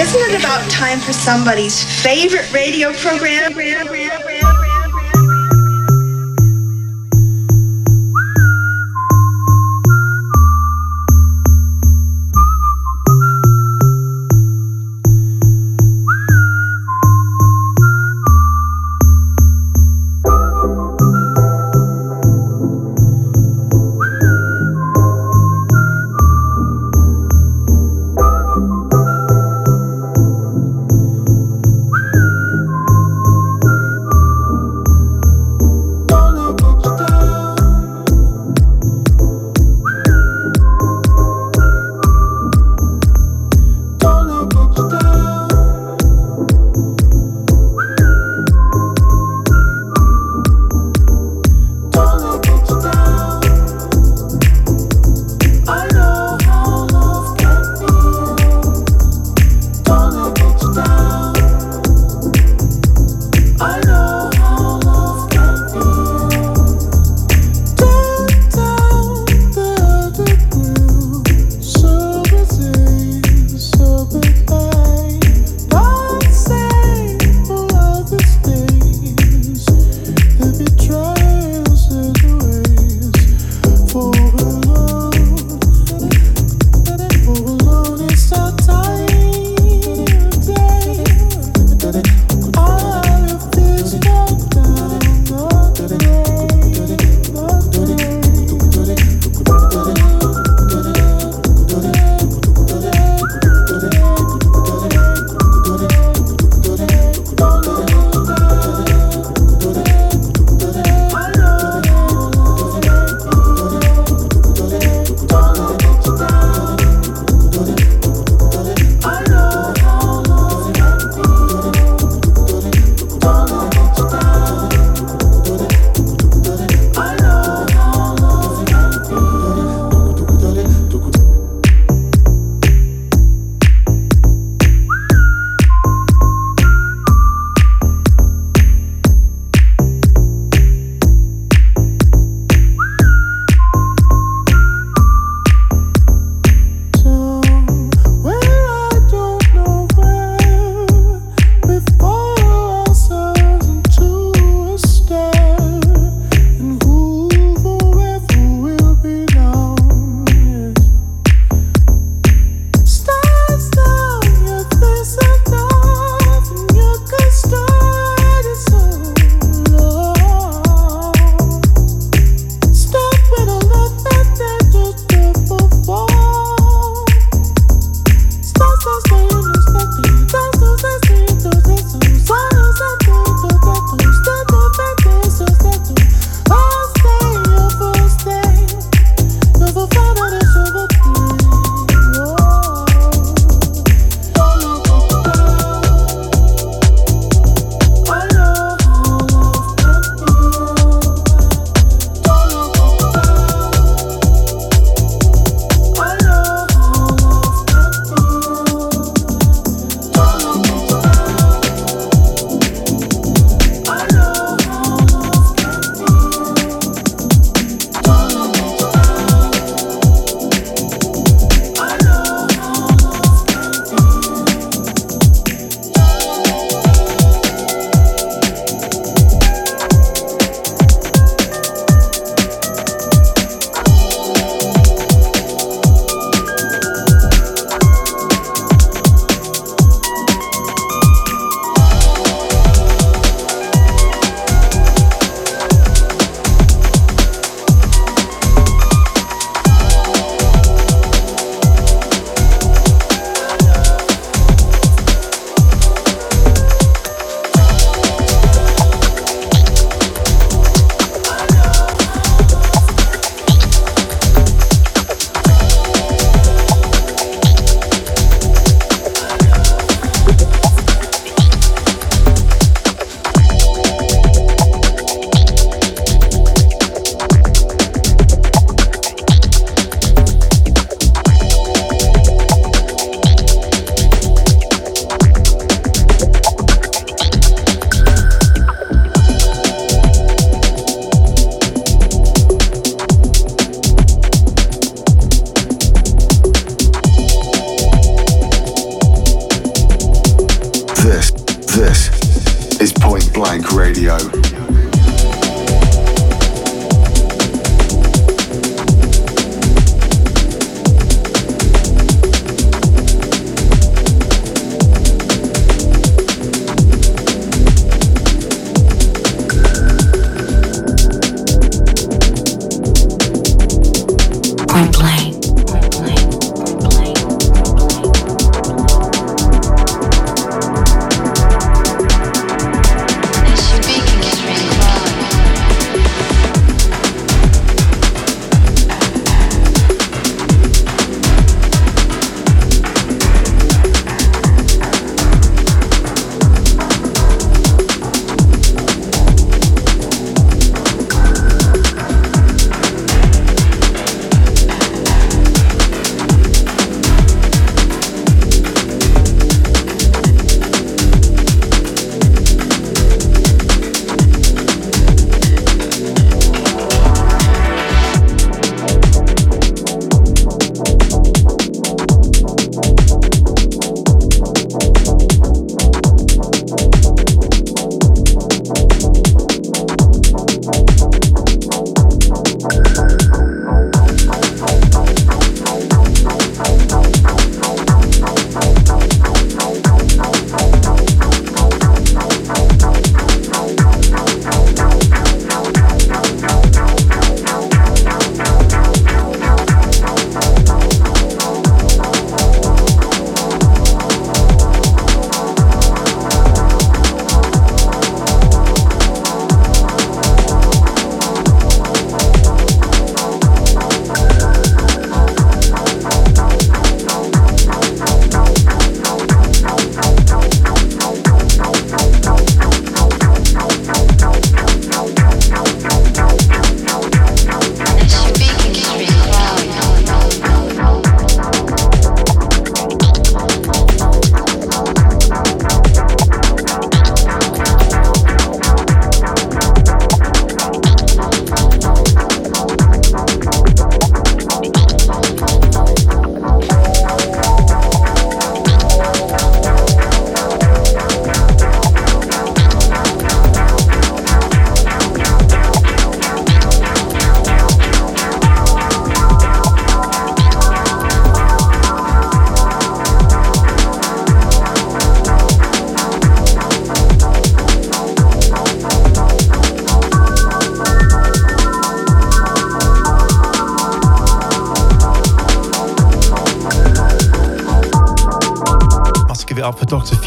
Isn't it about time for somebody's favorite radio program?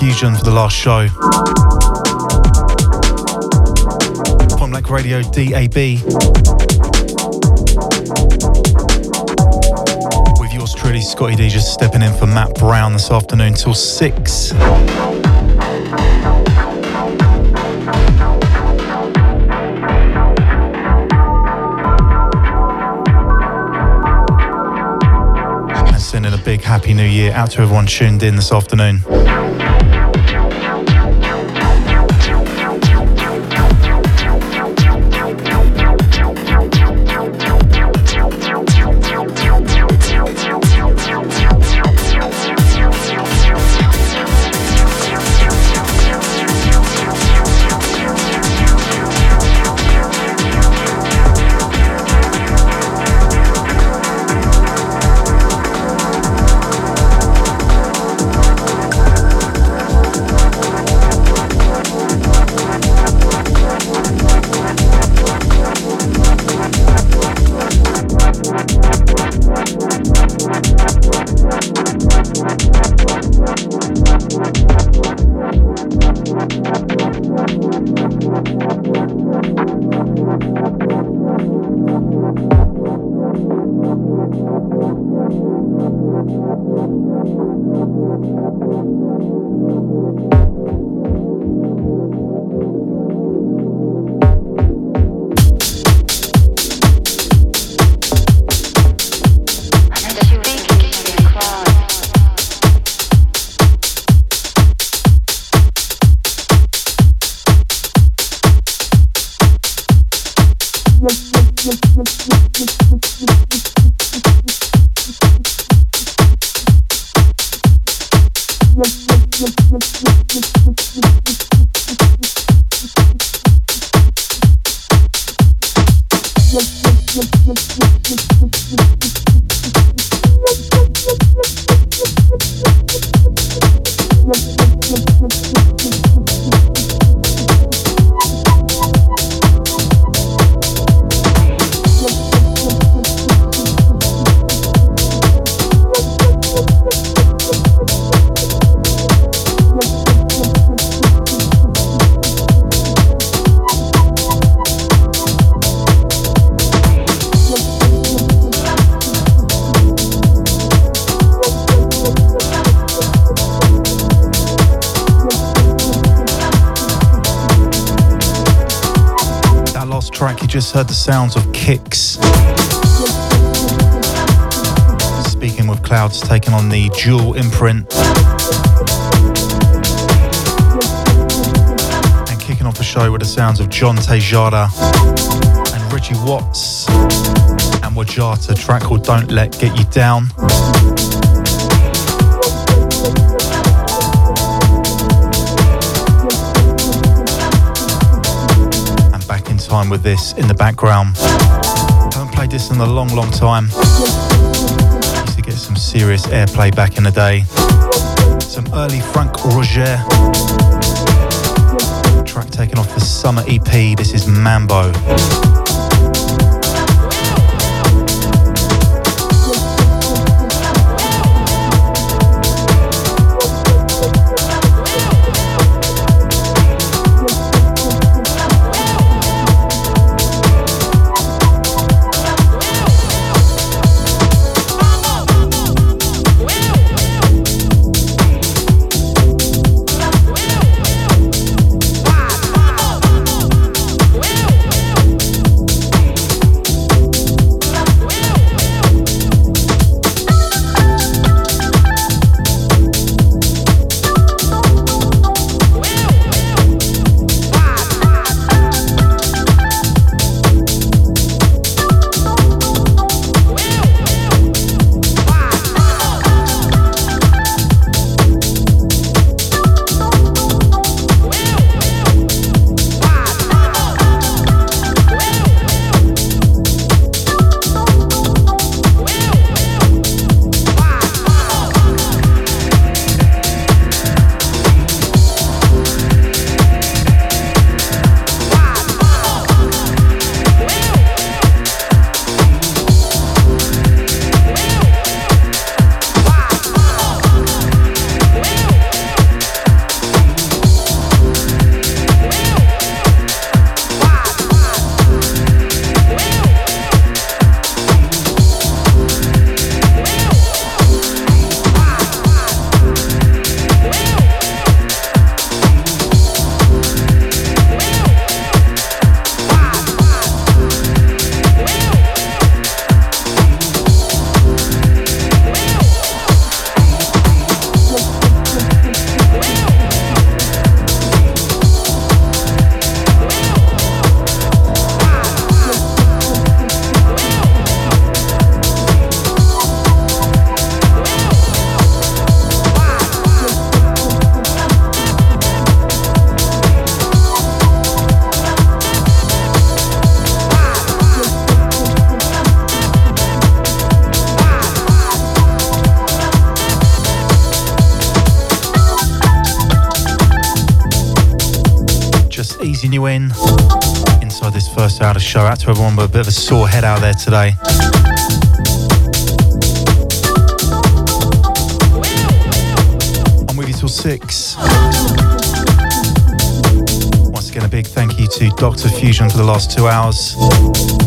Fusion for the last show. Blank Radio DAB. With yours truly, Scottie D, just stepping in for Matt Brown this afternoon till 6. And sending a big happy new year out to everyone tuned in this afternoon. Heard the sounds of kicks. Speaking with Clouds taking on the dual imprint. And kicking off the show with the sounds of John Tejada and Richie Watts and Wajata, track called Don't Let Get You Down. With this in the background. Haven't played this in a long, long time. Used to get some serious airplay back in the day. Some early Frank Roger. Track taken off the summer EP. This is Mambo. A bit of a sore head out there today. I'm with you till six. Once again, a big thank you to Dr. Fusion for the last two hours.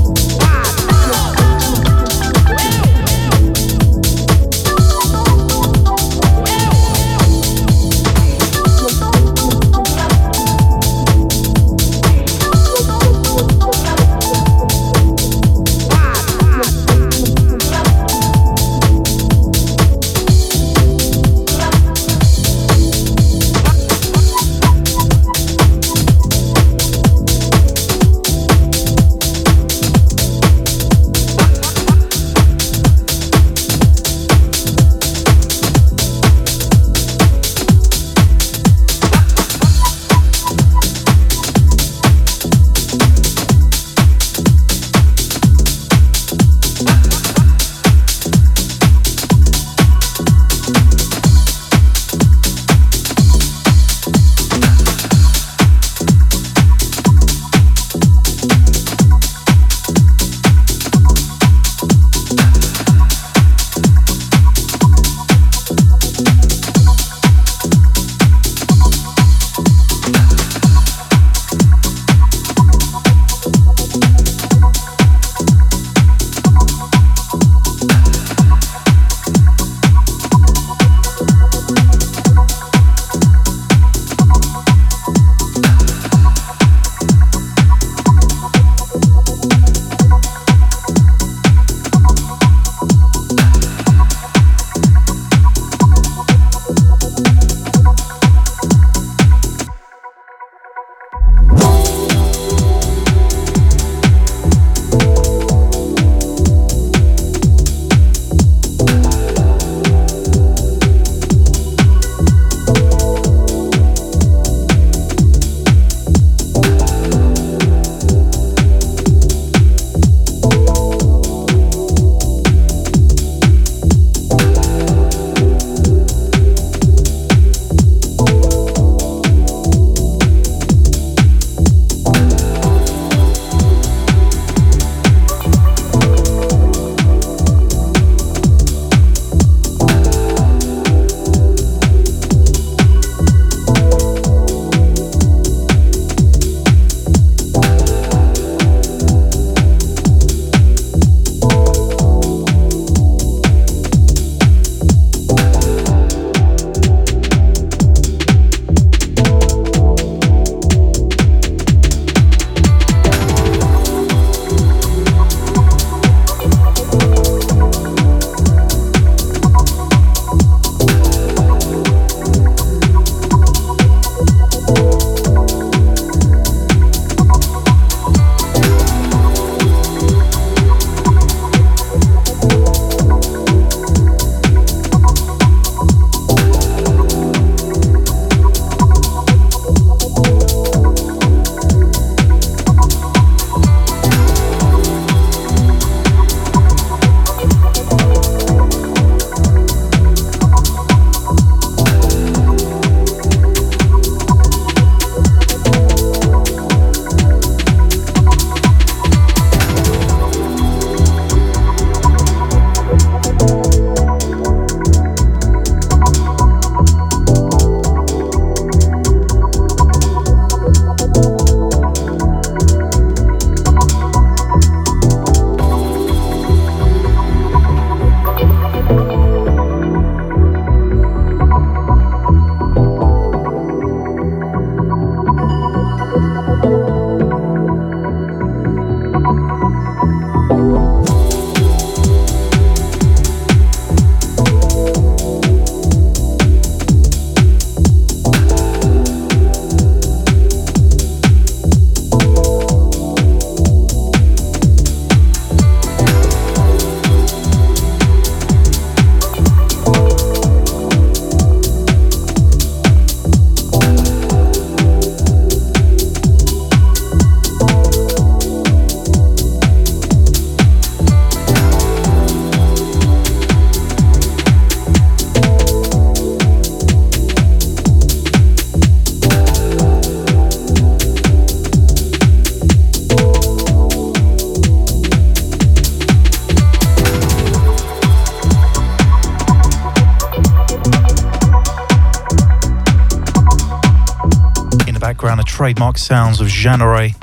Trademark sounds of Jeanneret.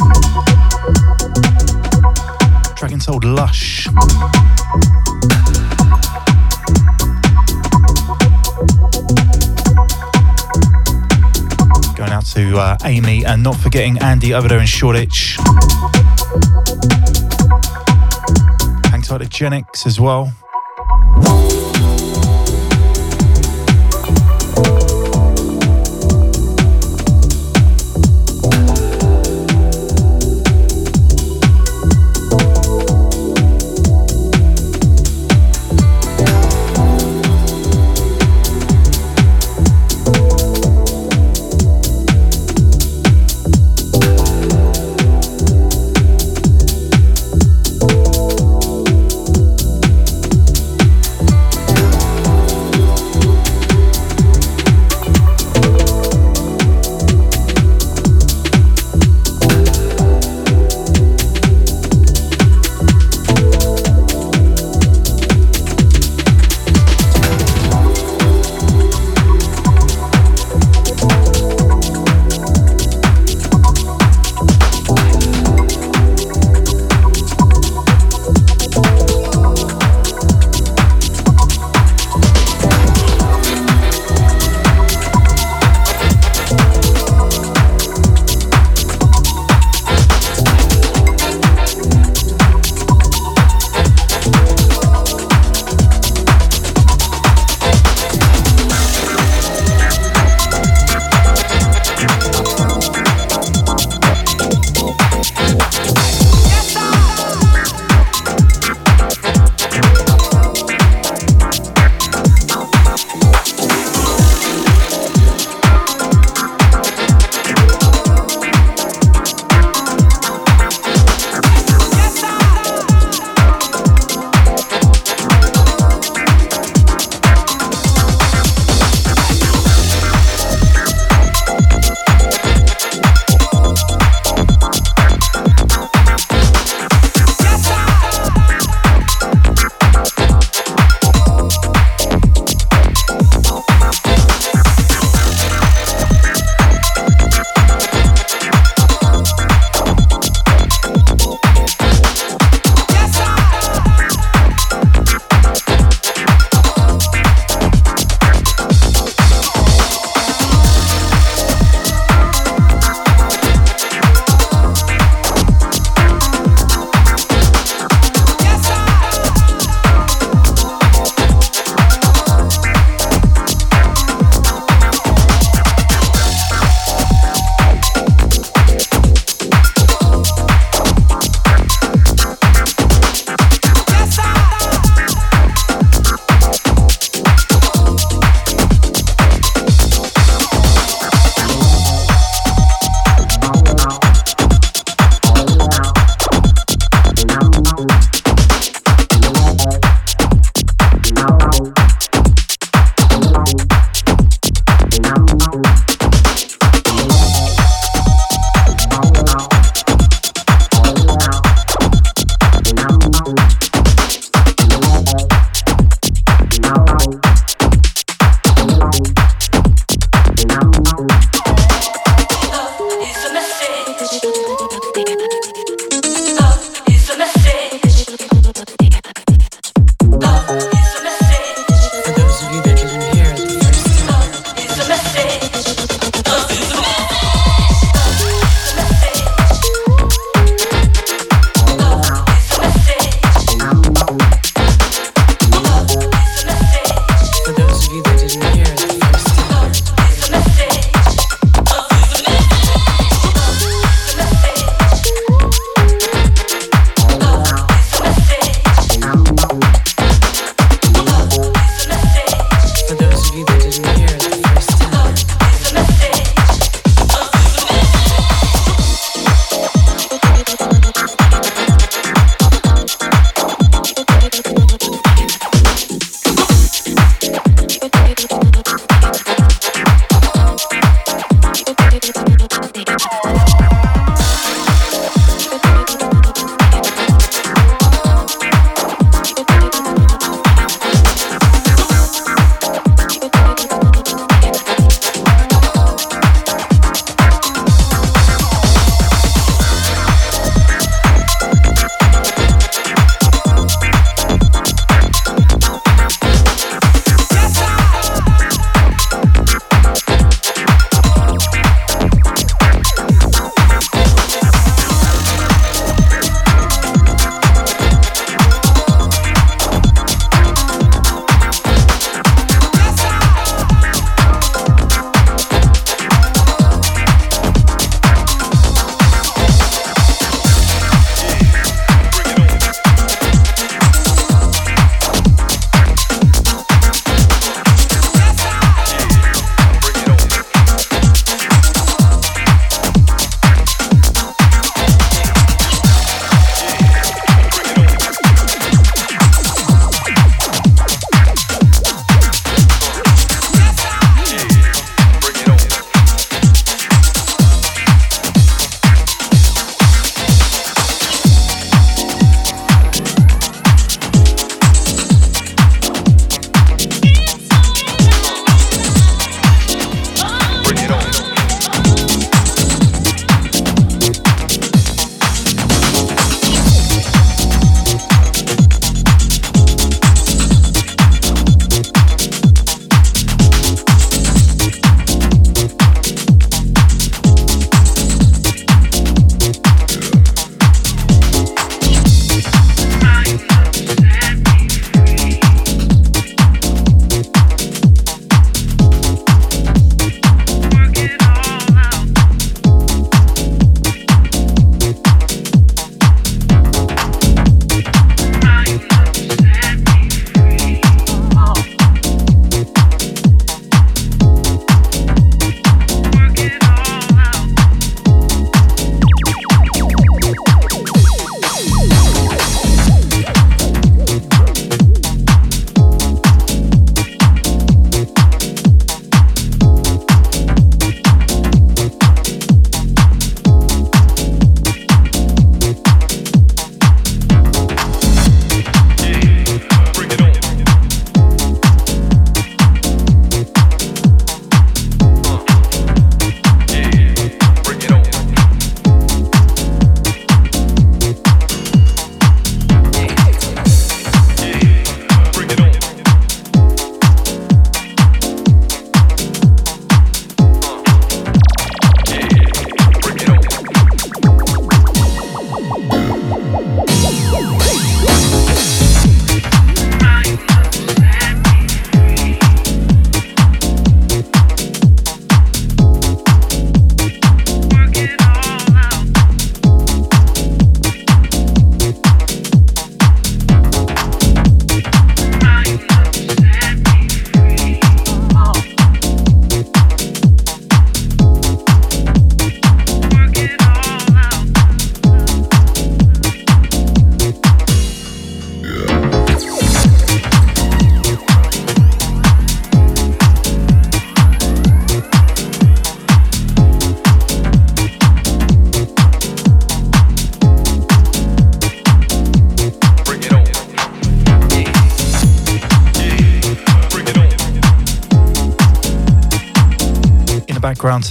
Track entitled Lush. Going out to uh, Amy and not forgetting Andy over there in Shoreditch. Hang tight to Genix as well.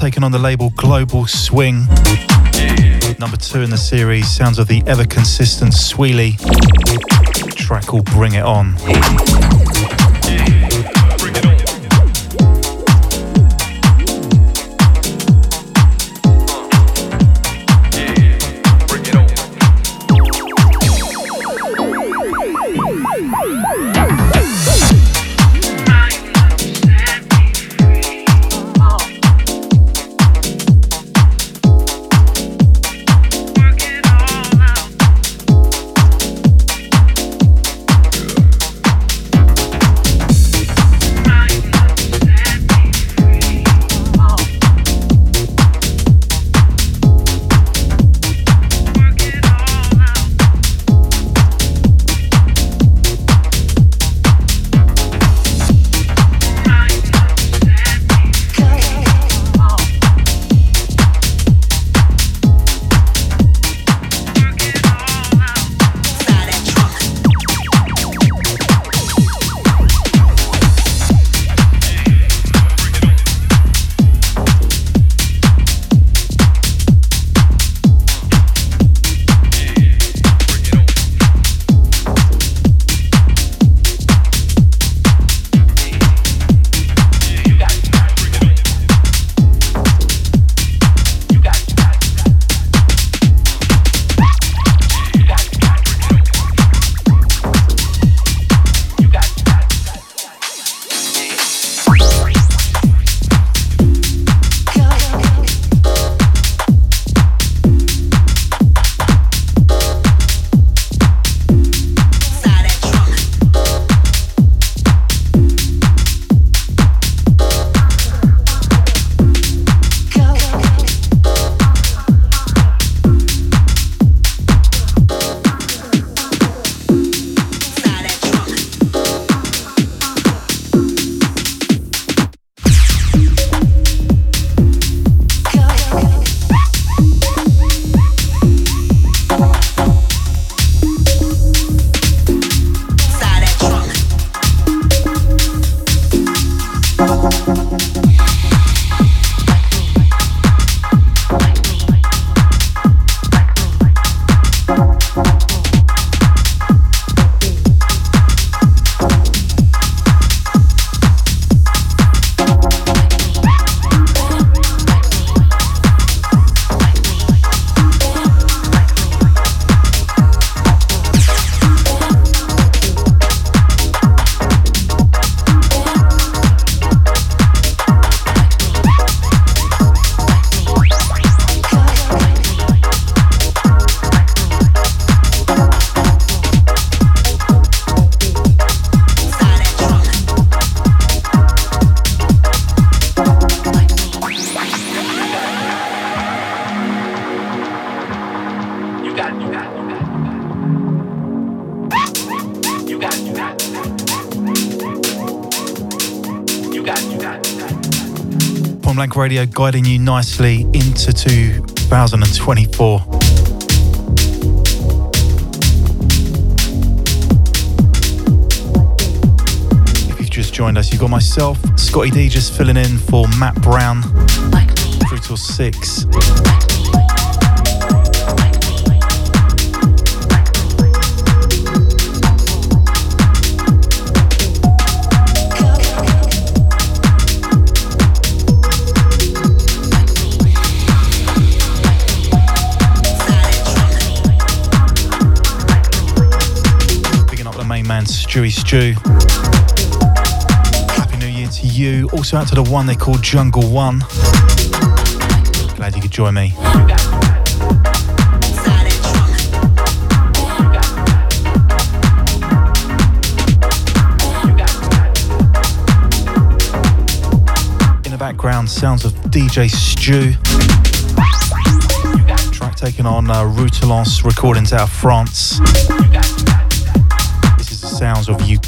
Taking on the label Global Swing. Number two in the series, sounds of the ever consistent Sweely. Track called Bring It On. Radio guiding you nicely into 2024. If you've just joined us, you've got myself, Scottie D, just filling in for Matt Brown through till 6. Stewie Stew. Happy New Year to you. Also out to the one they call Jungle One. Glad you could join me. In the background, sounds of DJ Stew. Track taken on uh, Routelance recordings out of France sounds of You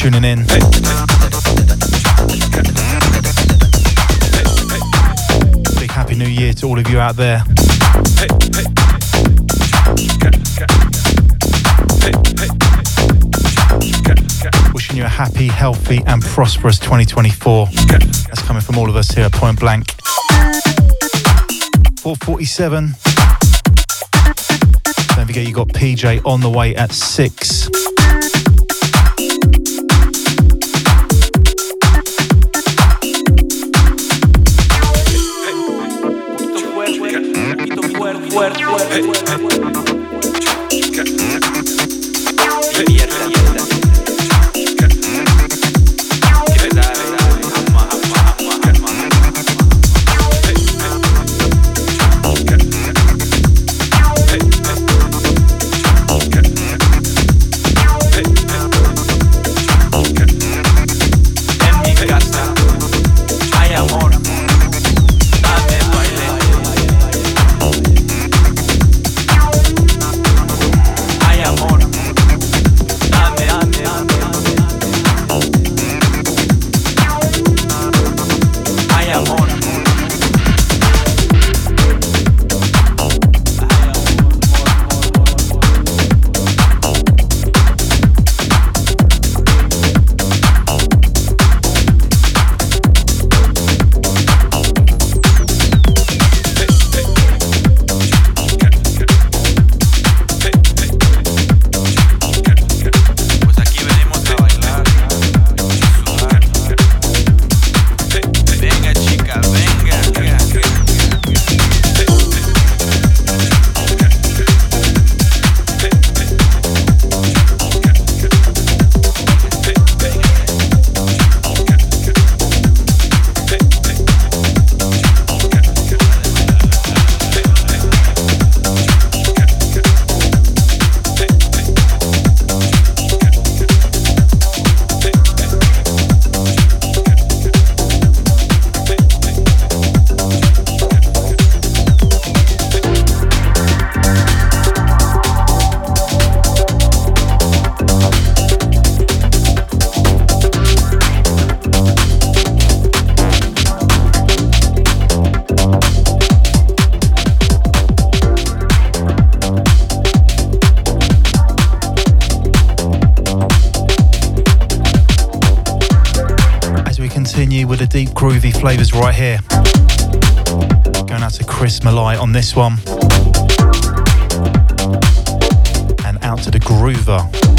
tuning in. Big happy new year to all of you out there. Wishing you a happy, healthy, and prosperous 2024. That's coming from all of us here at Point Blank. 447. Don't forget you got PJ on the way at 6. Hey. Deep groovy flavours right here. Going out to Chris Malai on this one. And out to the Groover.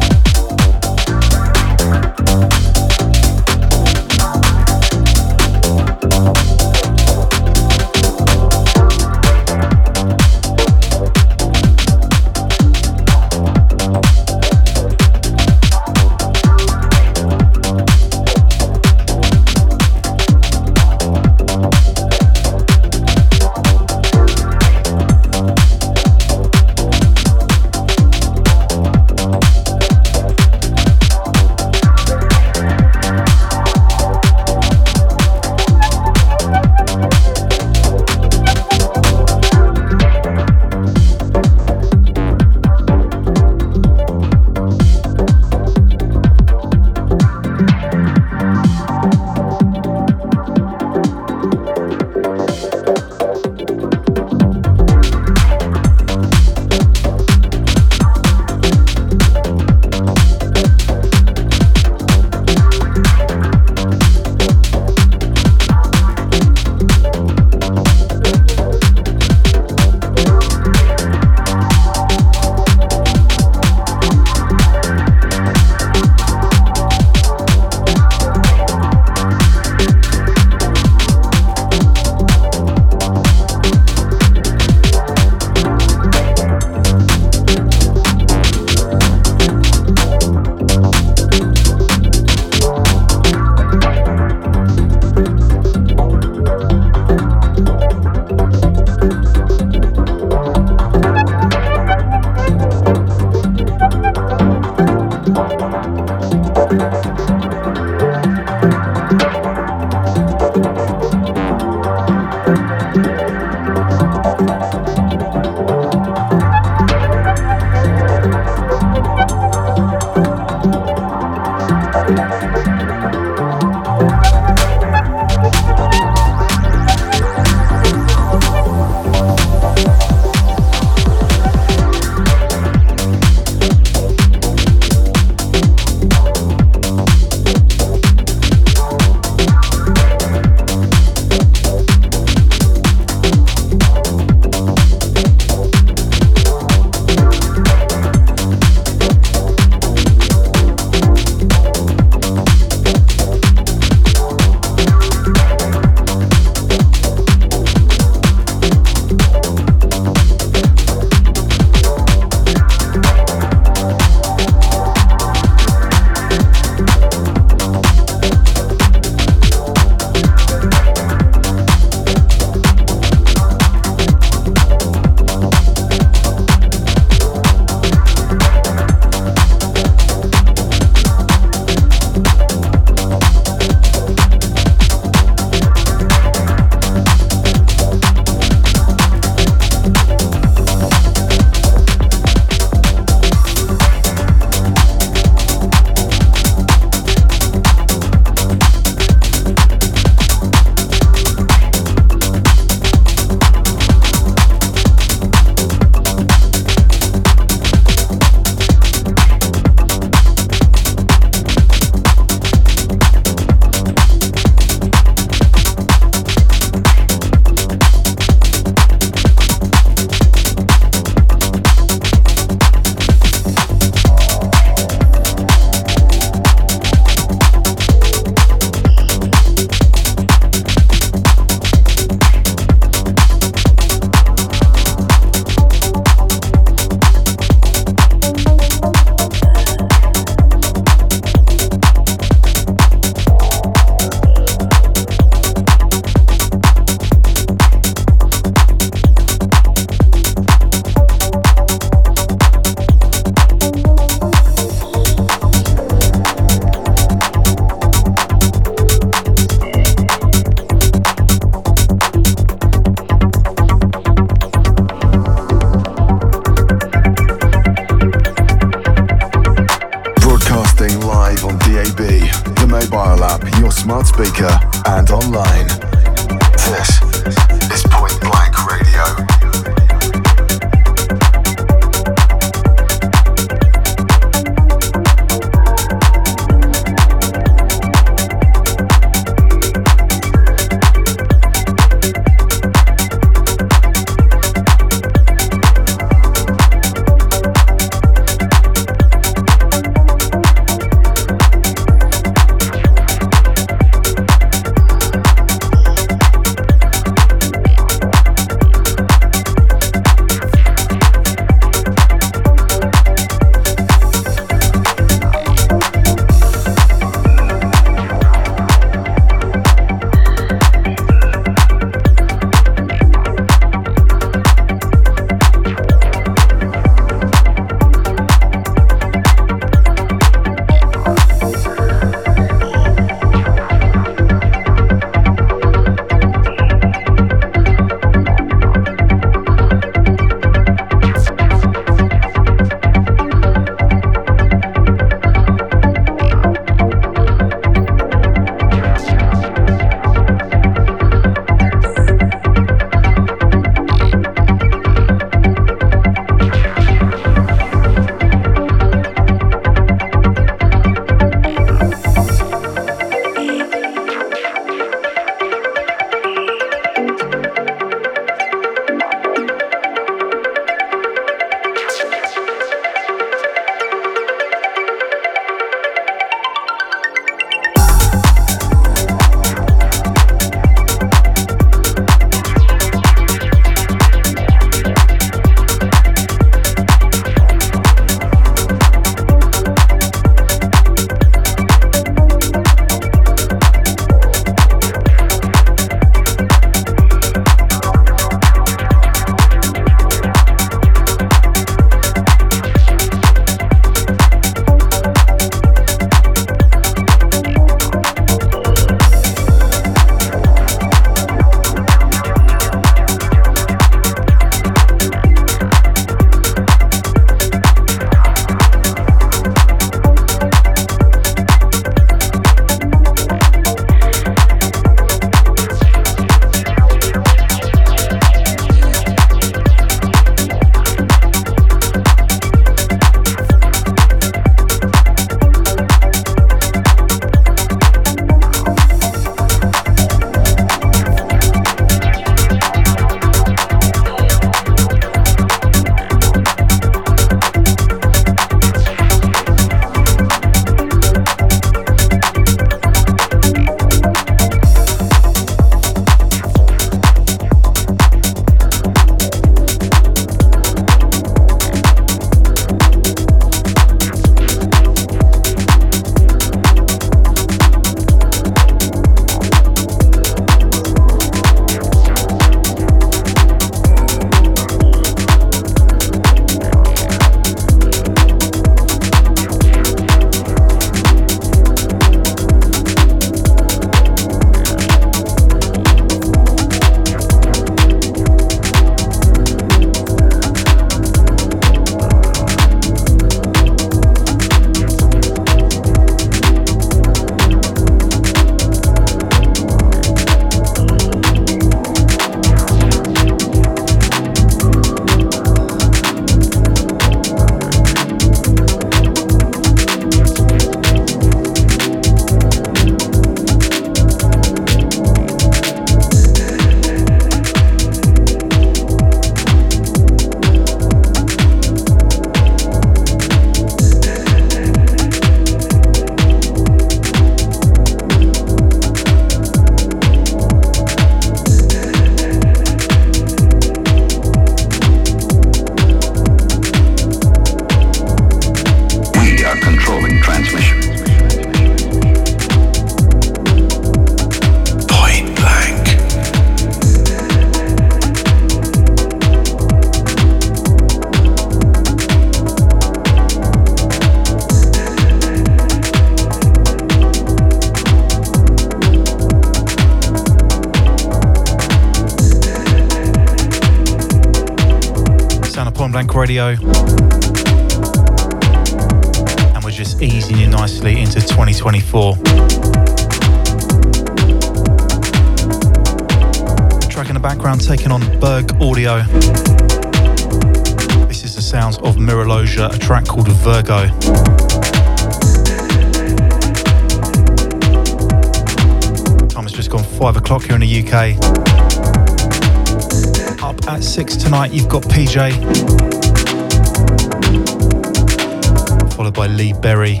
Followed by Lee Berry.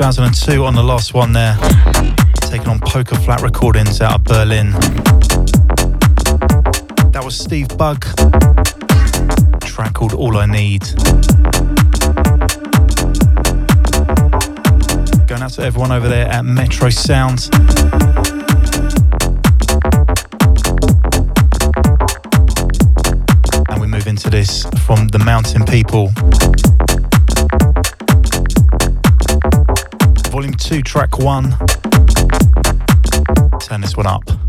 2002 on the last one there, taken on Poker Flat Recordings out of Berlin. That was Steve Bug, track called All I Need. Going out to everyone over there at Metro Sound. And we move into this from the Mountain People. 2, Track 1. Turn this one up.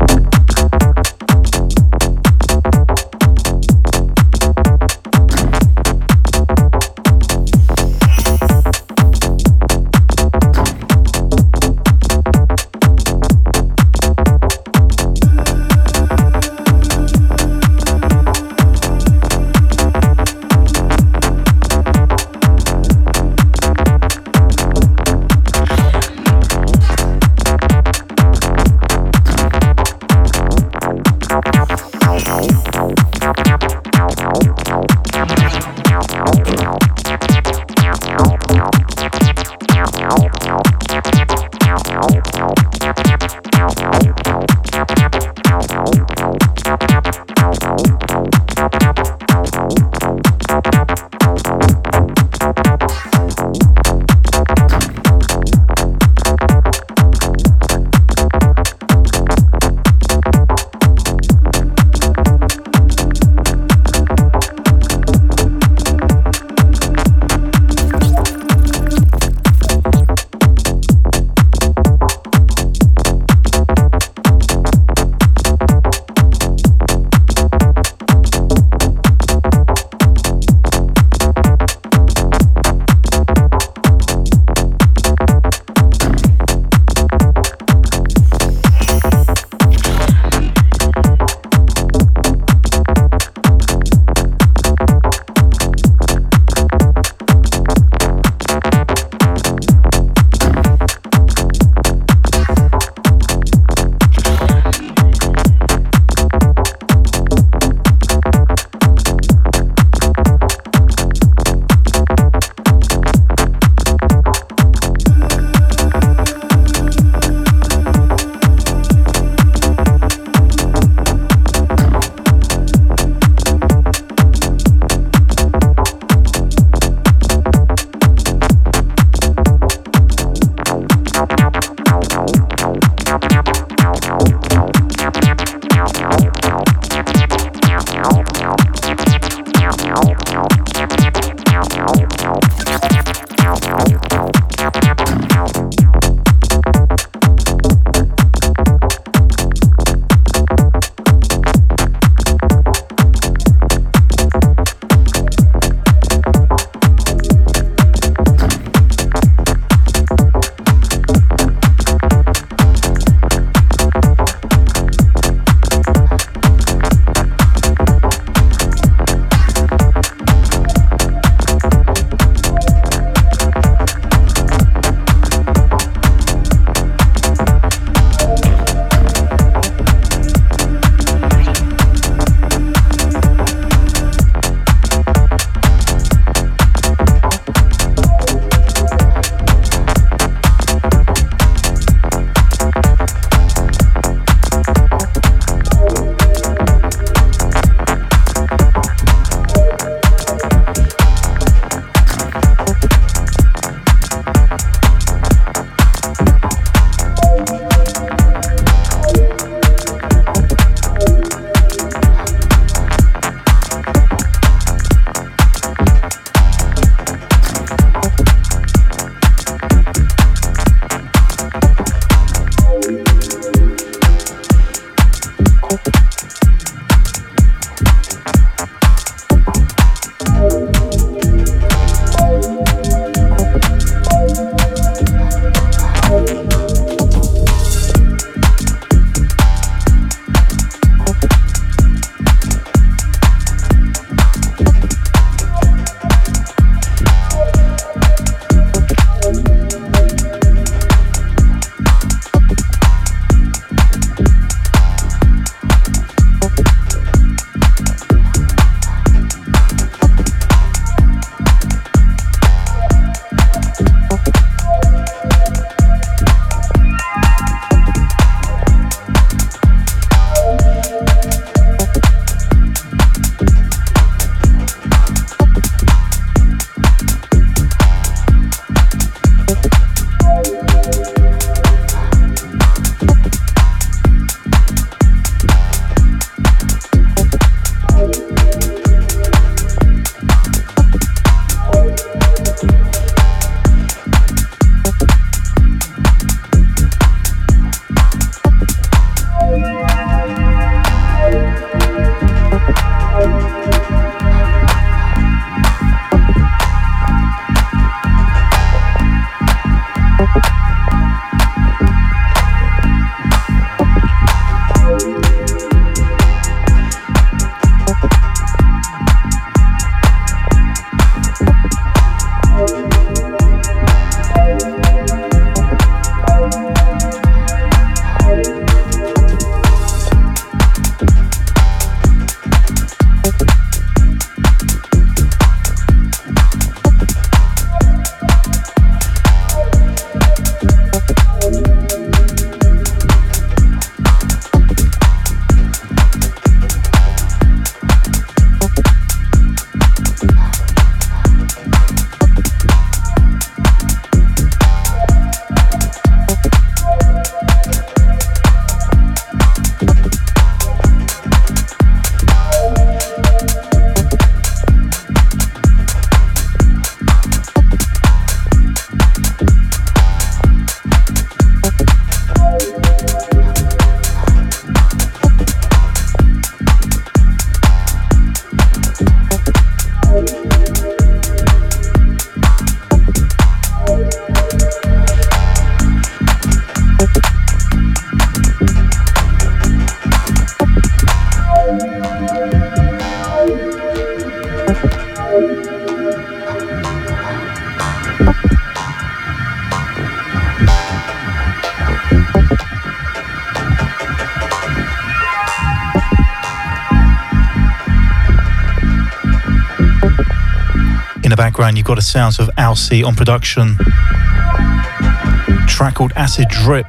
You've got the sounds of Alcy on production. track called Acid Drip.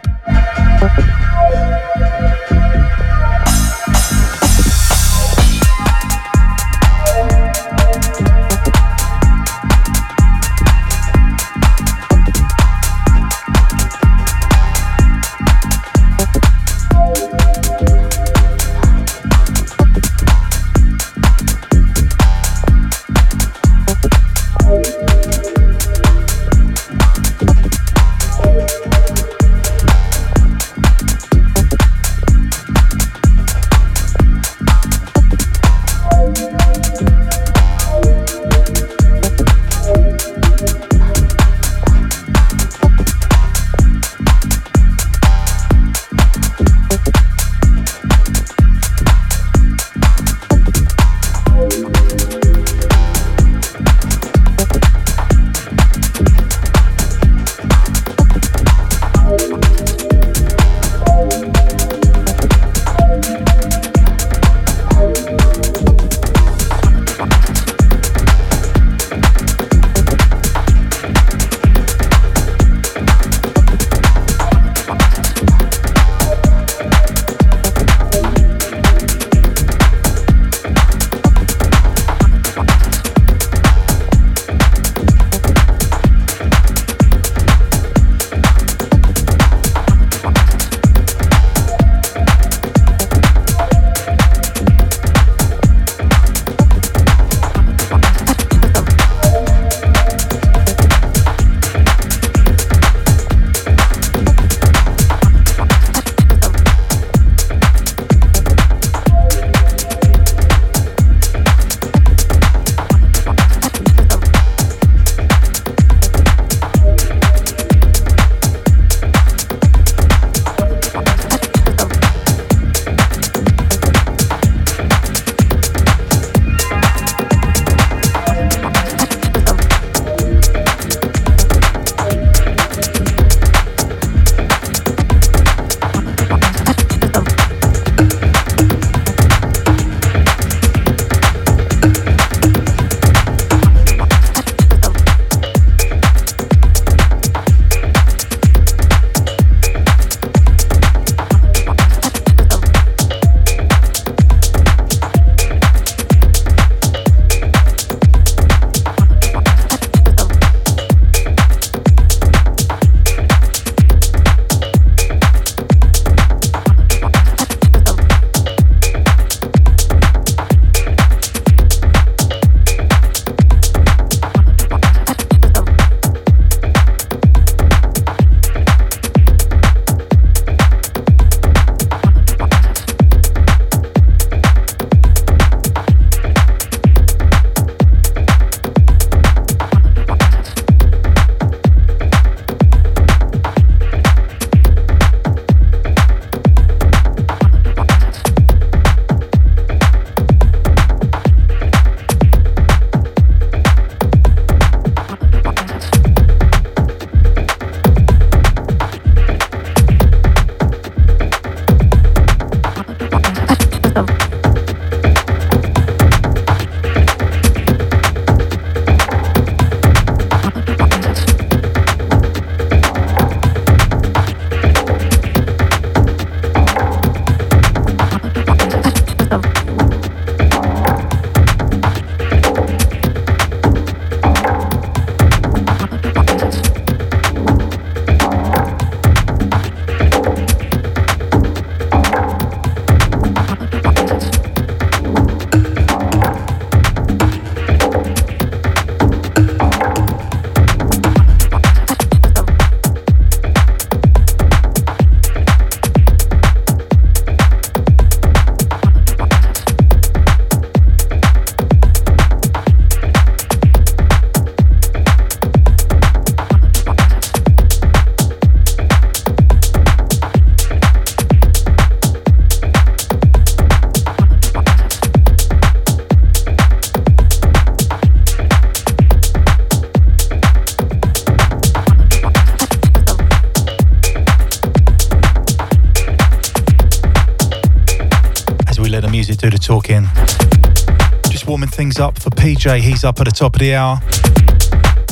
PJ, he's up at the top of the hour.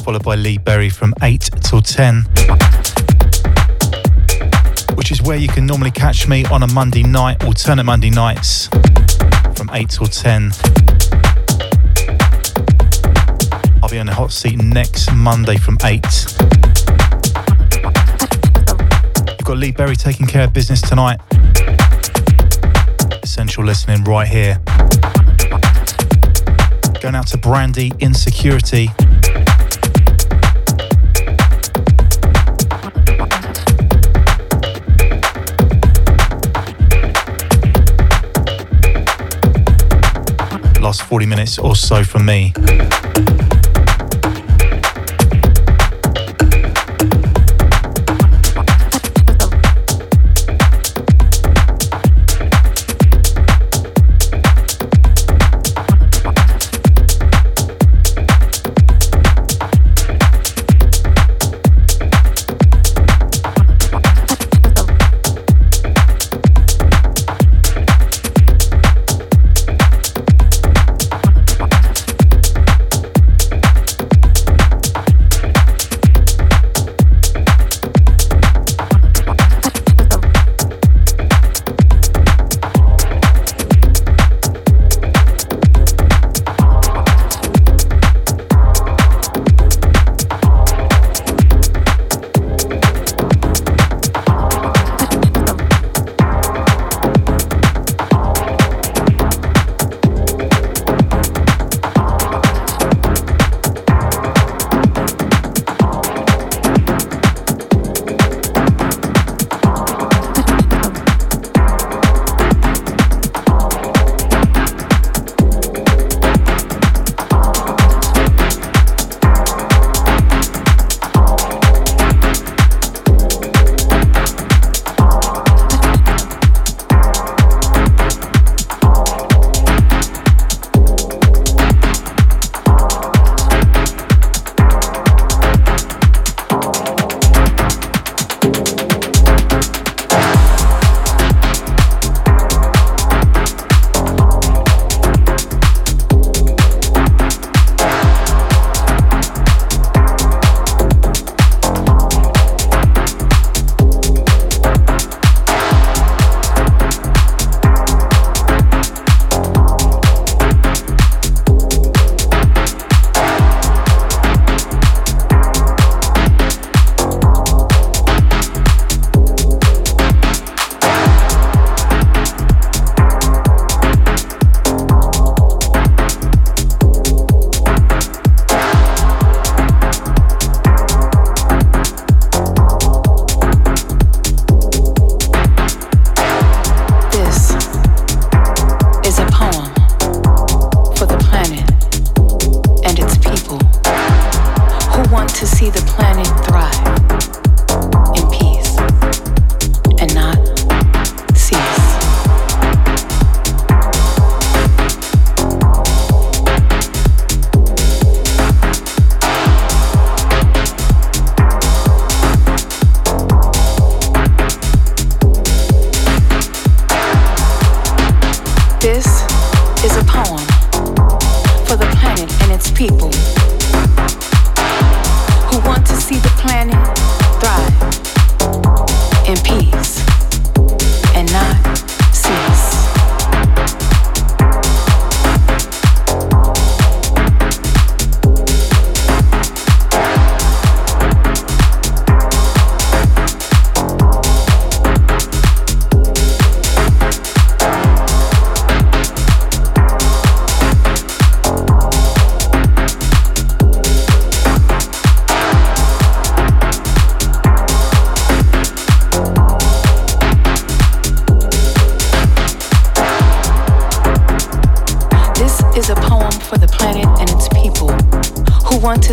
Followed by Lee Berry from 8 till 10. Which is where you can normally catch me on a Monday night, alternate Monday nights from 8 till 10. I'll be on the hot seat next Monday from 8. You've got Lee Berry taking care of business tonight. Essential listening right here. Going out to Brandy Insecurity. Last 40 minutes or so from me.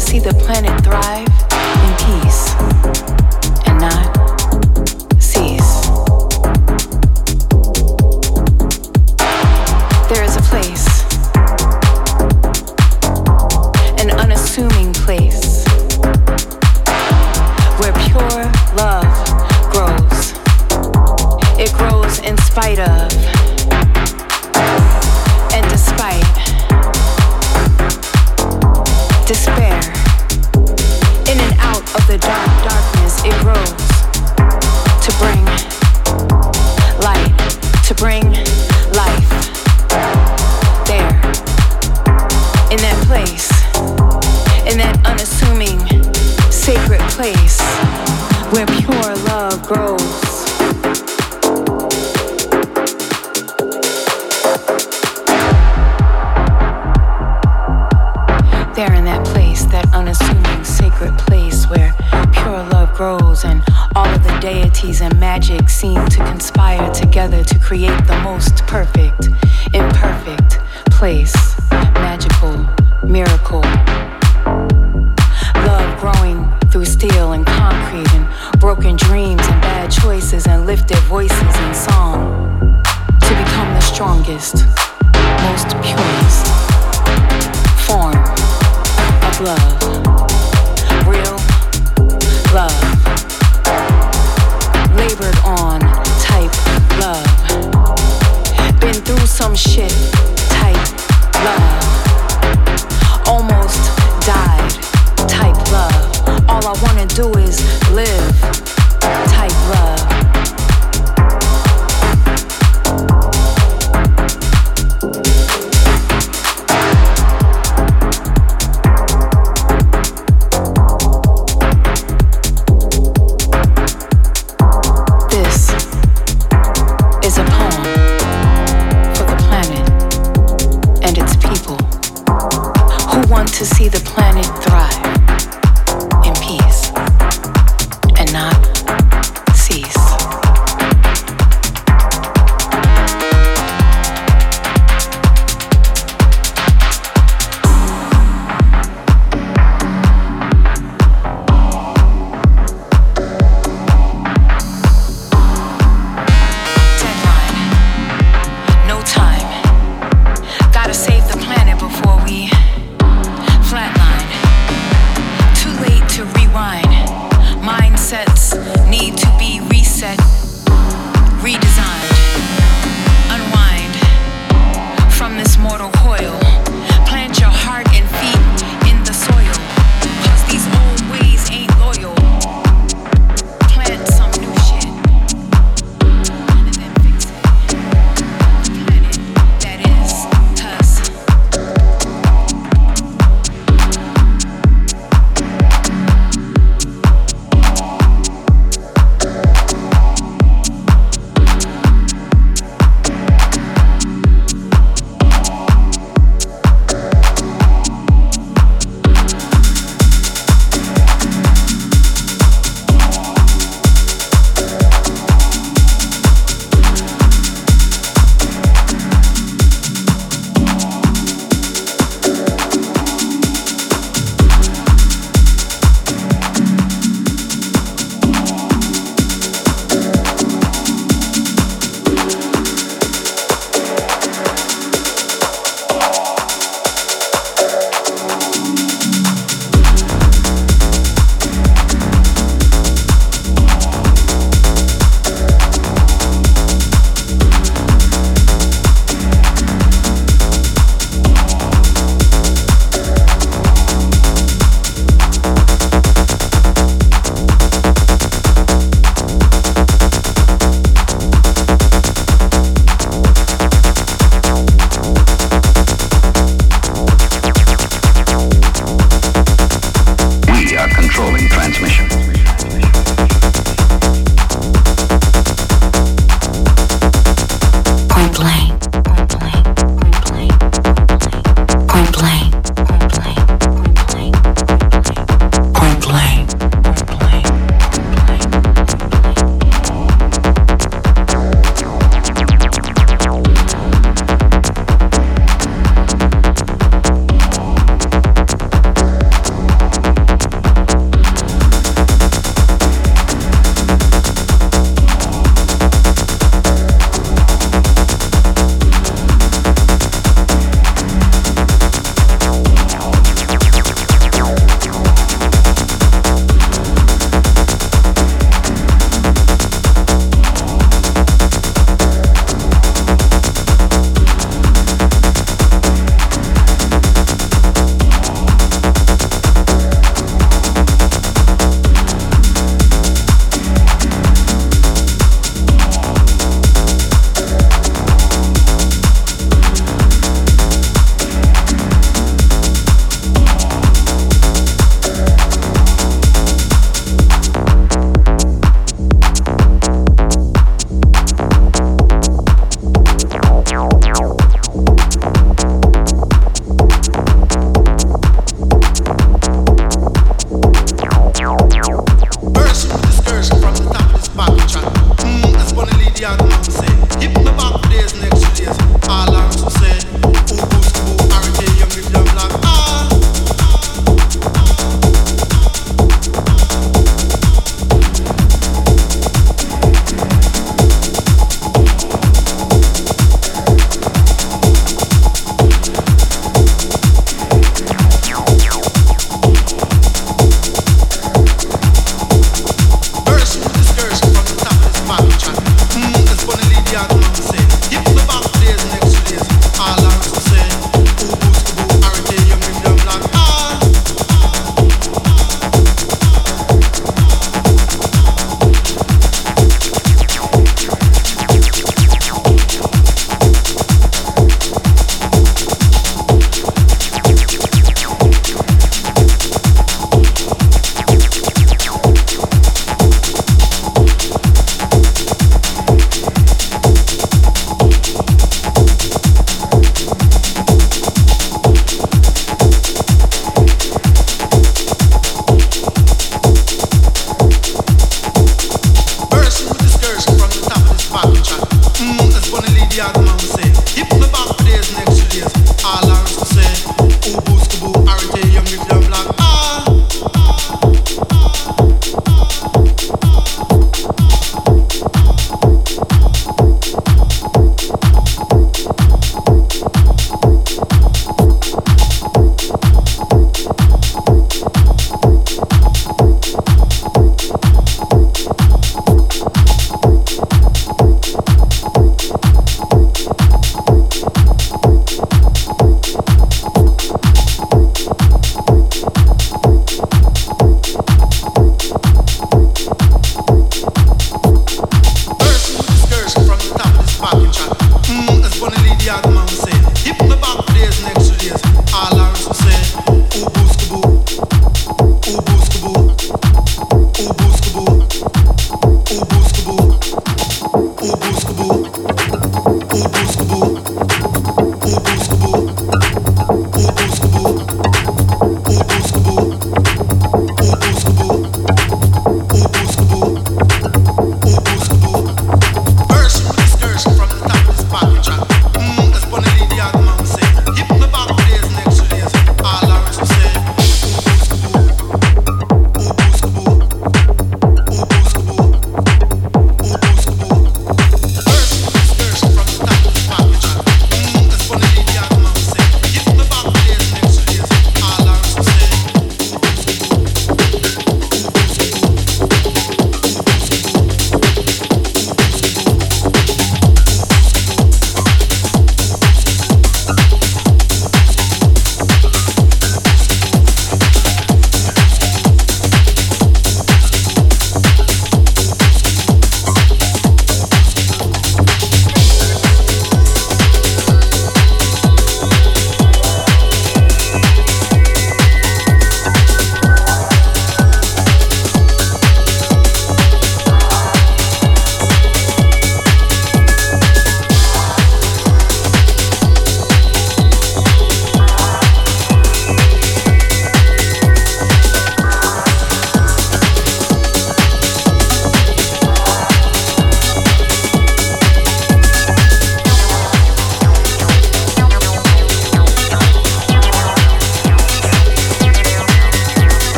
Spite of and despite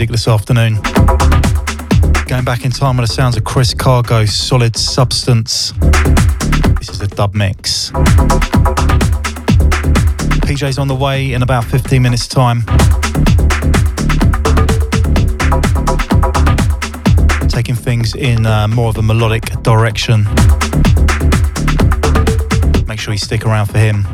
music this afternoon. Going back in time with the sounds of Chris Cargo, Solid Substance. This is a dub mix. PJ's on the way in about 15 minutes' time. Taking things in uh, more of a melodic direction. Make sure you stick around for him.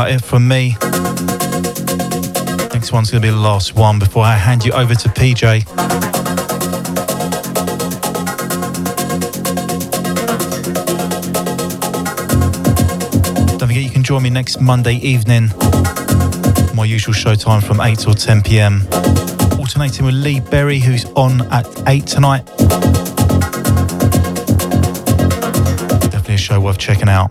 About it from me. Next one's going to be the last one before I hand you over to PJ. Don't forget you can join me next Monday evening. My usual show time from 8 till 10 pm. Alternating with Lee Berry, who's on at 8 tonight. Definitely a show worth checking out.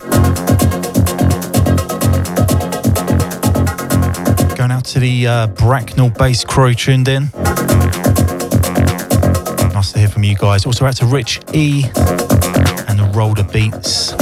To the uh, Bracknell bass crew tuned in. Nice to hear from you guys. Also out to Rich E and the Roller Beats.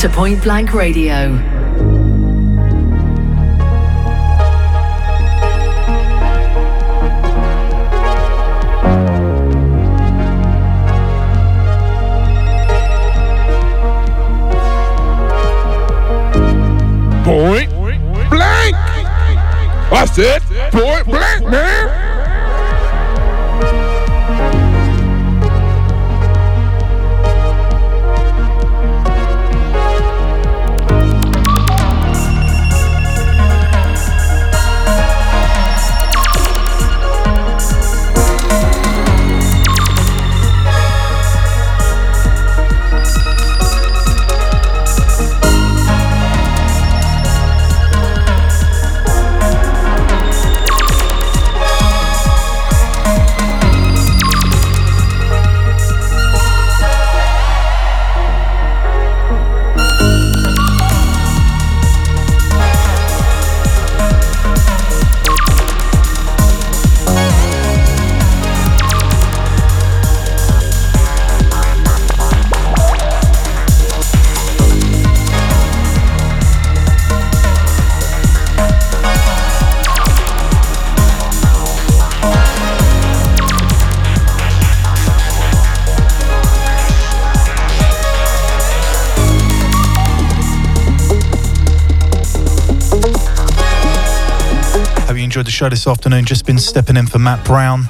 To Point Blank Radio. Show this afternoon. Just been stepping in for Matt Brown.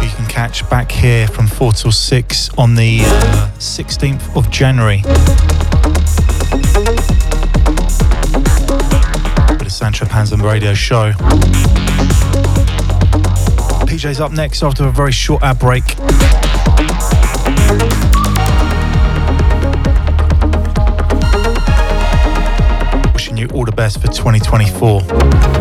You can catch back here from 4 till 6 on the uh, 16th of January. For the Sancho Panza radio show. PJ's up next after a very short ad break. Best for 2024.